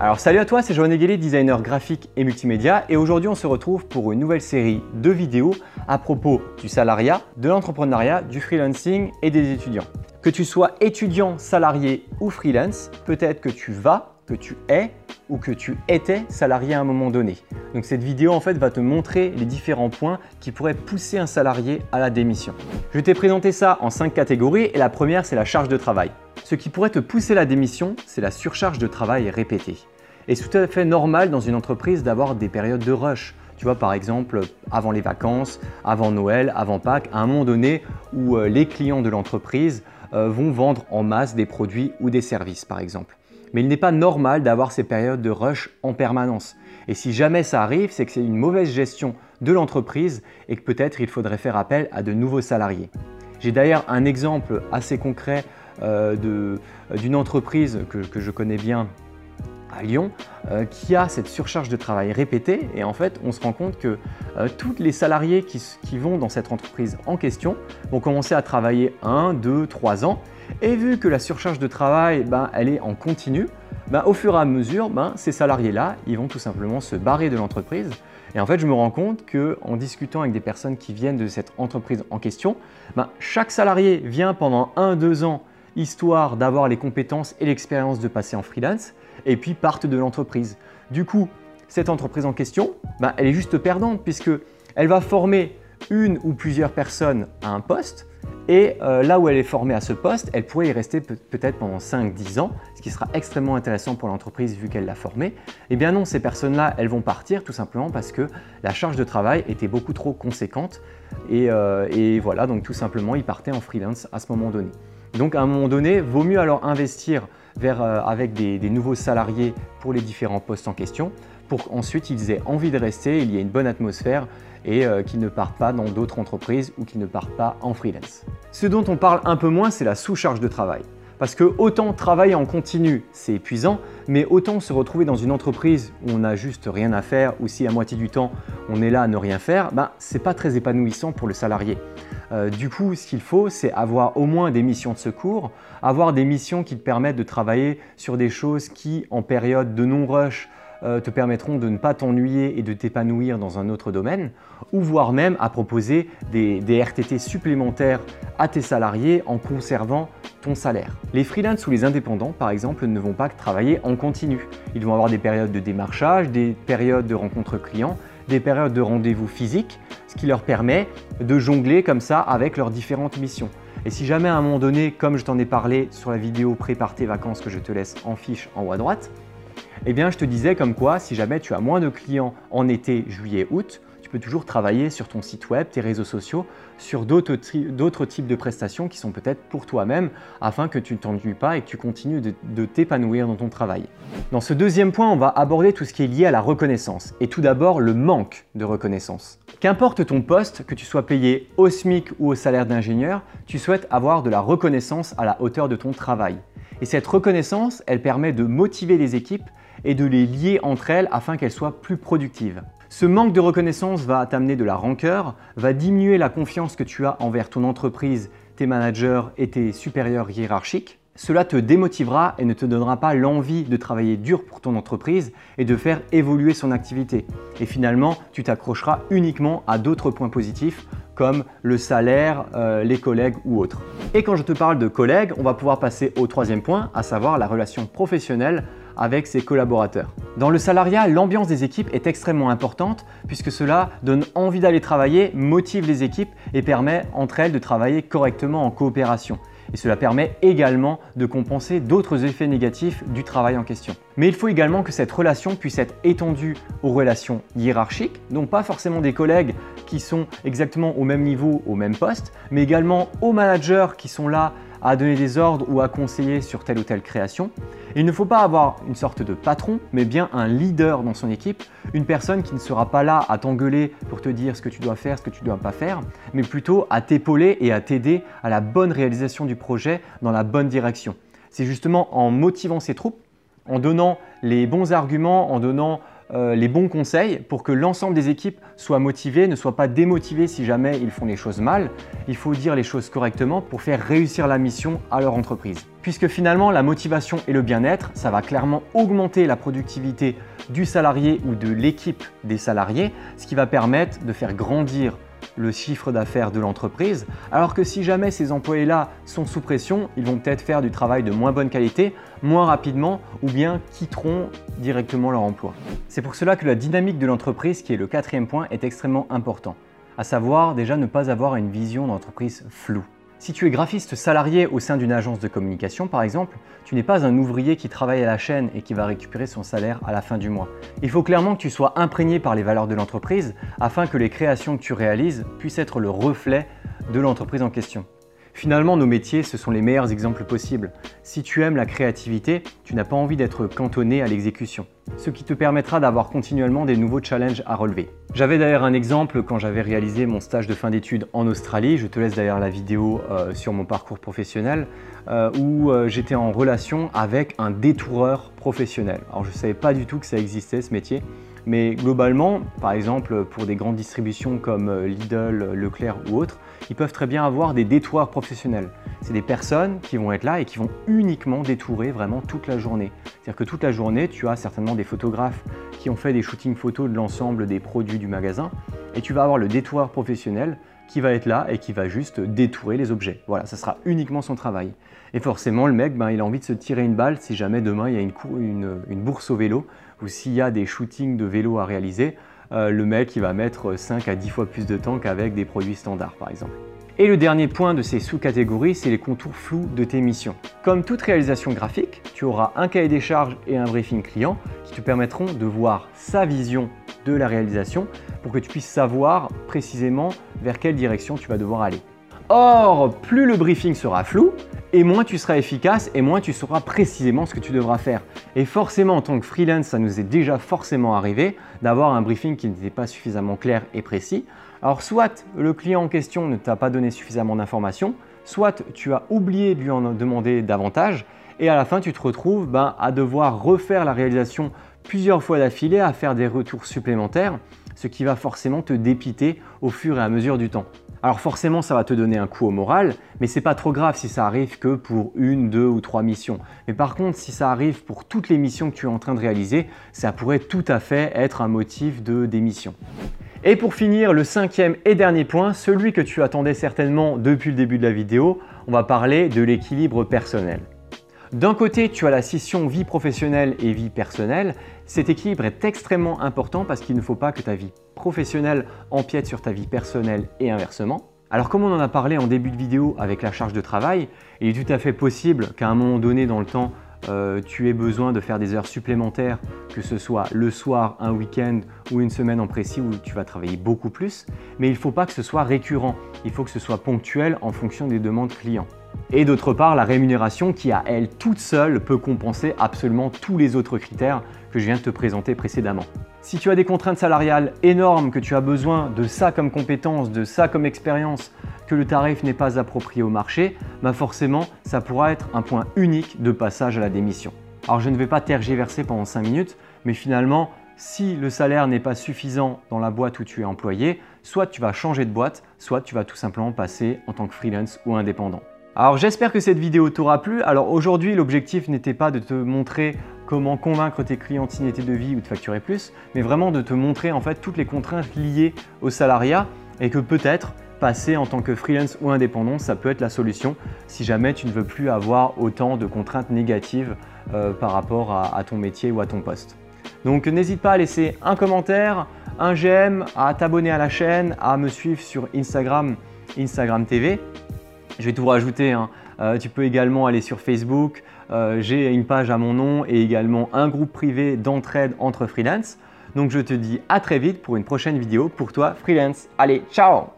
Alors salut à toi, c'est Joanne Egueli, designer graphique et multimédia et aujourd'hui on se retrouve pour une nouvelle série de vidéos à propos du salariat, de l'entrepreneuriat, du freelancing et des étudiants. Que tu sois étudiant, salarié ou freelance, peut-être que tu vas, que tu es ou que tu étais salarié à un moment donné. Donc cette vidéo en fait va te montrer les différents points qui pourraient pousser un salarié à la démission. Je t'ai présenté ça en cinq catégories et la première c'est la charge de travail. Ce qui pourrait te pousser à la démission, c'est la surcharge de travail répétée. Et c'est tout à fait normal dans une entreprise d'avoir des périodes de rush. Tu vois, par exemple, avant les vacances, avant Noël, avant Pâques, à un moment donné où euh, les clients de l'entreprise euh, vont vendre en masse des produits ou des services, par exemple. Mais il n'est pas normal d'avoir ces périodes de rush en permanence. Et si jamais ça arrive, c'est que c'est une mauvaise gestion de l'entreprise et que peut-être il faudrait faire appel à de nouveaux salariés. J'ai d'ailleurs un exemple assez concret euh, d'une entreprise que, je connais bien à Lyon euh, qui a cette surcharge de travail répétée et en fait on se rend compte que euh, tous les salariés qui, vont dans cette entreprise en question vont commencer à travailler 1, 2, 3 ans et vu que la surcharge de travail ben, elle est en continu, ben, au fur et à mesure ben, ces salariés là ils vont tout simplement se barrer de l'entreprise et en fait, je me rends compte qu'en discutant avec des personnes qui viennent de cette entreprise en question, chaque salarié vient pendant 1-2 ans histoire d'avoir les compétences et l'expérience de passer en freelance, et puis partent de l'entreprise. Du coup, cette entreprise en question, bah, elle est juste perdante puisque elle va former une ou plusieurs personnes à un poste, et euh, là où elle est formée à ce poste, elle pourrait y rester peut-être pendant 5-10 ans, ce qui sera extrêmement intéressant pour l'entreprise vu qu'elle l'a formée. Eh bien non, ces personnes-là, elles vont partir tout simplement parce que la charge de travail était beaucoup trop conséquente. Et, euh, voilà, donc tout simplement, ils partaient en freelance à ce moment donné. Donc à un moment donné, vaut mieux alors investir euh, avec des, nouveaux salariés pour les différents postes en question pour qu'ensuite ils aient envie de rester, il y ait une bonne atmosphère et euh, qu'ils ne partent pas dans d'autres entreprises ou qu'ils ne partent pas en freelance. Ce dont on parle un peu moins, c'est la sous-charge de travail. Parce que autant travailler en continu, c'est épuisant, mais autant se retrouver dans une entreprise où on n'a juste rien à faire, ou si à moitié du temps on est là à ne rien faire, ben, c'est pas très épanouissant pour le salarié. Euh, du coup, ce qu'il faut, c'est avoir au moins des missions de secours, avoir des missions qui te permettent de travailler sur des choses qui, en période de non-rush, euh, te permettront de ne pas t'ennuyer et de t'épanouir dans un autre domaine, ou voire même à proposer des, RTT supplémentaires à tes salariés en conservant ton salaire. Les freelances ou les indépendants, par exemple, ne vont pas travailler en continu. Ils vont avoir des périodes de démarchage, des périodes de rencontres clients, des périodes de rendez-vous physiques, ce qui leur permet de jongler comme ça avec leurs différentes missions. Et si jamais à un moment donné, comme je t'en ai parlé sur la vidéo Prépare tes vacances que je te laisse en fiche en haut à droite, eh bien, je te disais comme quoi, si jamais tu as moins de clients en été, juillet, août, tu peux toujours travailler sur ton site web, tes réseaux sociaux, sur d'autres types de prestations qui sont peut-être pour toi-même afin que tu ne t'ennuies pas et que tu continues de, t'épanouir dans ton travail. Dans ce deuxième point, on va aborder tout ce qui est lié à la reconnaissance et tout d'abord le manque de reconnaissance. Qu'importe ton poste, que tu sois payé au SMIC ou au salaire d'ingénieur, tu souhaites avoir de la reconnaissance à la hauteur de ton travail. Et cette reconnaissance, elle permet de motiver les équipes et de les lier entre elles afin qu'elles soient plus productives. Ce manque de reconnaissance va t'amener de la rancœur, va diminuer la confiance que tu as envers ton entreprise, tes managers et tes supérieurs hiérarchiques. Cela te démotivera et ne te donnera pas l'envie de travailler dur pour ton entreprise et de faire évoluer son activité. Et finalement, tu t'accrocheras uniquement à d'autres points positifs comme le salaire, euh, les collègues ou autres. Et quand je te parle de collègues, on va pouvoir passer au troisième point, à savoir la relation professionnelle avec ses collaborateurs. Dans le salariat, l'ambiance des équipes est extrêmement importante puisque cela donne envie d'aller travailler, motive les équipes et permet entre elles de travailler correctement en coopération. Et cela permet également de compenser d'autres effets négatifs du travail en question. Mais il faut également que cette relation puisse être étendue aux relations hiérarchiques, donc pas forcément des collègues qui sont exactement au même niveau, au même poste, mais également aux managers qui sont là à donner des ordres ou à conseiller sur telle ou telle création. Il ne faut pas avoir une sorte de patron, mais bien un leader dans son équipe, une personne qui ne sera pas là à t'engueuler pour te dire ce que tu dois faire, ce que tu ne dois pas faire, mais plutôt à t'épauler et à t'aider à la bonne réalisation du projet dans la bonne direction. C'est justement en motivant ses troupes, en donnant les bons arguments, en donnant euh, les bons conseils pour que l'ensemble des équipes soient motivées, ne soient pas démotivées si jamais ils font les choses mal. Il faut dire les choses correctement pour faire réussir la mission à leur entreprise. Puisque finalement, la motivation et le bien-être, ça va clairement augmenter la productivité du salarié ou de l'équipe des salariés, ce qui va permettre de faire grandir le chiffre d'affaires de l'entreprise, alors que si jamais ces employés-là sont sous pression, ils vont peut-être faire du travail de moins bonne qualité, moins rapidement, ou bien quitteront directement leur emploi. C'est pour cela que la dynamique de l'entreprise, qui est le quatrième point, est extrêmement important, à savoir déjà ne pas avoir une vision d'entreprise floue. Si tu es graphiste salarié au sein d'une agence de communication, par exemple, tu n'es pas un ouvrier qui travaille à la chaîne et qui va récupérer son salaire à la fin du mois. Il faut clairement que tu sois imprégné par les valeurs de l'entreprise afin que les créations que tu réalises puissent être le reflet de l'entreprise en question. Finalement, nos métiers, ce sont les meilleurs exemples possibles. Si tu aimes la créativité, tu n'as pas envie d'être cantonné à l'exécution, ce qui te permettra d'avoir continuellement des nouveaux challenges à relever. J'avais d'ailleurs un exemple quand j'avais réalisé mon stage de fin d'études en Australie, je te laisse d'ailleurs la vidéo euh, sur mon parcours professionnel, euh, où euh, j'étais en relation avec un détoureur professionnel. Alors je ne savais pas du tout que ça existait ce métier, mais globalement, par exemple pour des grandes distributions comme Lidl, Leclerc ou autres, ils peuvent très bien avoir des détoureurs professionnels. C'est des personnes qui vont être là et qui vont uniquement détourer vraiment toute la journée. C'est-à-dire que toute la journée, tu as certainement des photographes qui ont fait des shootings photos de l'ensemble des produits du magasin et tu vas avoir le détoureur professionnel qui va être là et qui va juste détourer les objets. Voilà, ça sera uniquement son travail. Et forcément, le mec, ben, il a envie de se tirer une balle si jamais demain il y a une bourse au vélo ou s'il y a des shootings de vélo à réaliser. Euh, le mec il va mettre 5 à 10 fois plus de temps qu'avec des produits standards par exemple. Et le dernier point de ces sous-catégories, c'est les contours flous de tes missions. Comme toute réalisation graphique, tu auras un cahier des charges et un briefing client qui te permettront de voir sa vision de la réalisation pour que tu puisses savoir précisément vers quelle direction tu vas devoir aller. Or, plus le briefing sera flou, et moins tu seras efficace et moins tu sauras précisément ce que tu devras faire. Et forcément, en tant que freelance, ça nous est déjà forcément arrivé d'avoir un briefing qui n'était pas suffisamment clair et précis. Alors, soit le client en question ne t'a pas donné suffisamment d'informations, soit tu as oublié de lui en demander davantage, et à la fin, tu te retrouves ben, à devoir refaire la réalisation plusieurs fois d'affilée, à faire des retours supplémentaires, ce qui va forcément te dépiter au fur et à mesure du temps. Alors forcément, ça va te donner un coup au moral, mais c'est pas trop grave si ça arrive que pour une, deux ou trois missions. Mais par contre, si ça arrive pour toutes les missions que tu es en train de réaliser, ça pourrait tout à fait être un motif de démission. Et pour finir, le cinquième et dernier point, celui que tu attendais certainement depuis le début de la vidéo, on va parler de l'équilibre personnel. D'un côté, tu as la scission vie professionnelle et vie personnelle. Cet équilibre est extrêmement important parce qu'il ne faut pas que ta vie professionnelle empiète sur ta vie personnelle et inversement. Alors comme on en a parlé en début de vidéo avec la charge de travail, il est tout à fait possible qu'à un moment donné dans le temps, euh, tu aies besoin de faire des heures supplémentaires, que ce soit le soir, un week-end ou une semaine en précis où tu vas travailler beaucoup plus, mais il ne faut pas que ce soit récurrent, il faut que ce soit ponctuel en fonction des demandes clients. Et d'autre part, la rémunération qui à elle toute seule peut compenser absolument tous les autres critères que je viens de te présenter précédemment. Si tu as des contraintes salariales énormes, que tu as besoin de ça comme compétence, de ça comme expérience, que le tarif n'est pas approprié au marché, bah forcément, ça pourra être un point unique de passage à la démission. Alors je ne vais pas tergiverser pendant 5 minutes, mais finalement, si le salaire n'est pas suffisant dans la boîte où tu es employé, soit tu vas changer de boîte, soit tu vas tout simplement passer en tant que freelance ou indépendant. Alors j'espère que cette vidéo t'aura plu. Alors aujourd'hui l'objectif n'était pas de te montrer comment convaincre tes clients de signer tes devis ou de facturer plus, mais vraiment de te montrer en fait toutes les contraintes liées au salariat et que peut-être passer en tant que freelance ou indépendant, ça peut être la solution si jamais tu ne veux plus avoir autant de contraintes négatives euh, par rapport à, ton métier ou à ton poste. Donc n'hésite pas à laisser un commentaire, un j'aime, à t'abonner à la chaîne, à me suivre sur Instagram, Instagram TV. Je vais tout rajouter. Hein. Euh, tu peux également aller sur Facebook. Euh, j'ai une page à mon nom et également un groupe privé d'entraide entre freelance. Donc je te dis à très vite pour une prochaine vidéo pour toi freelance. Allez, ciao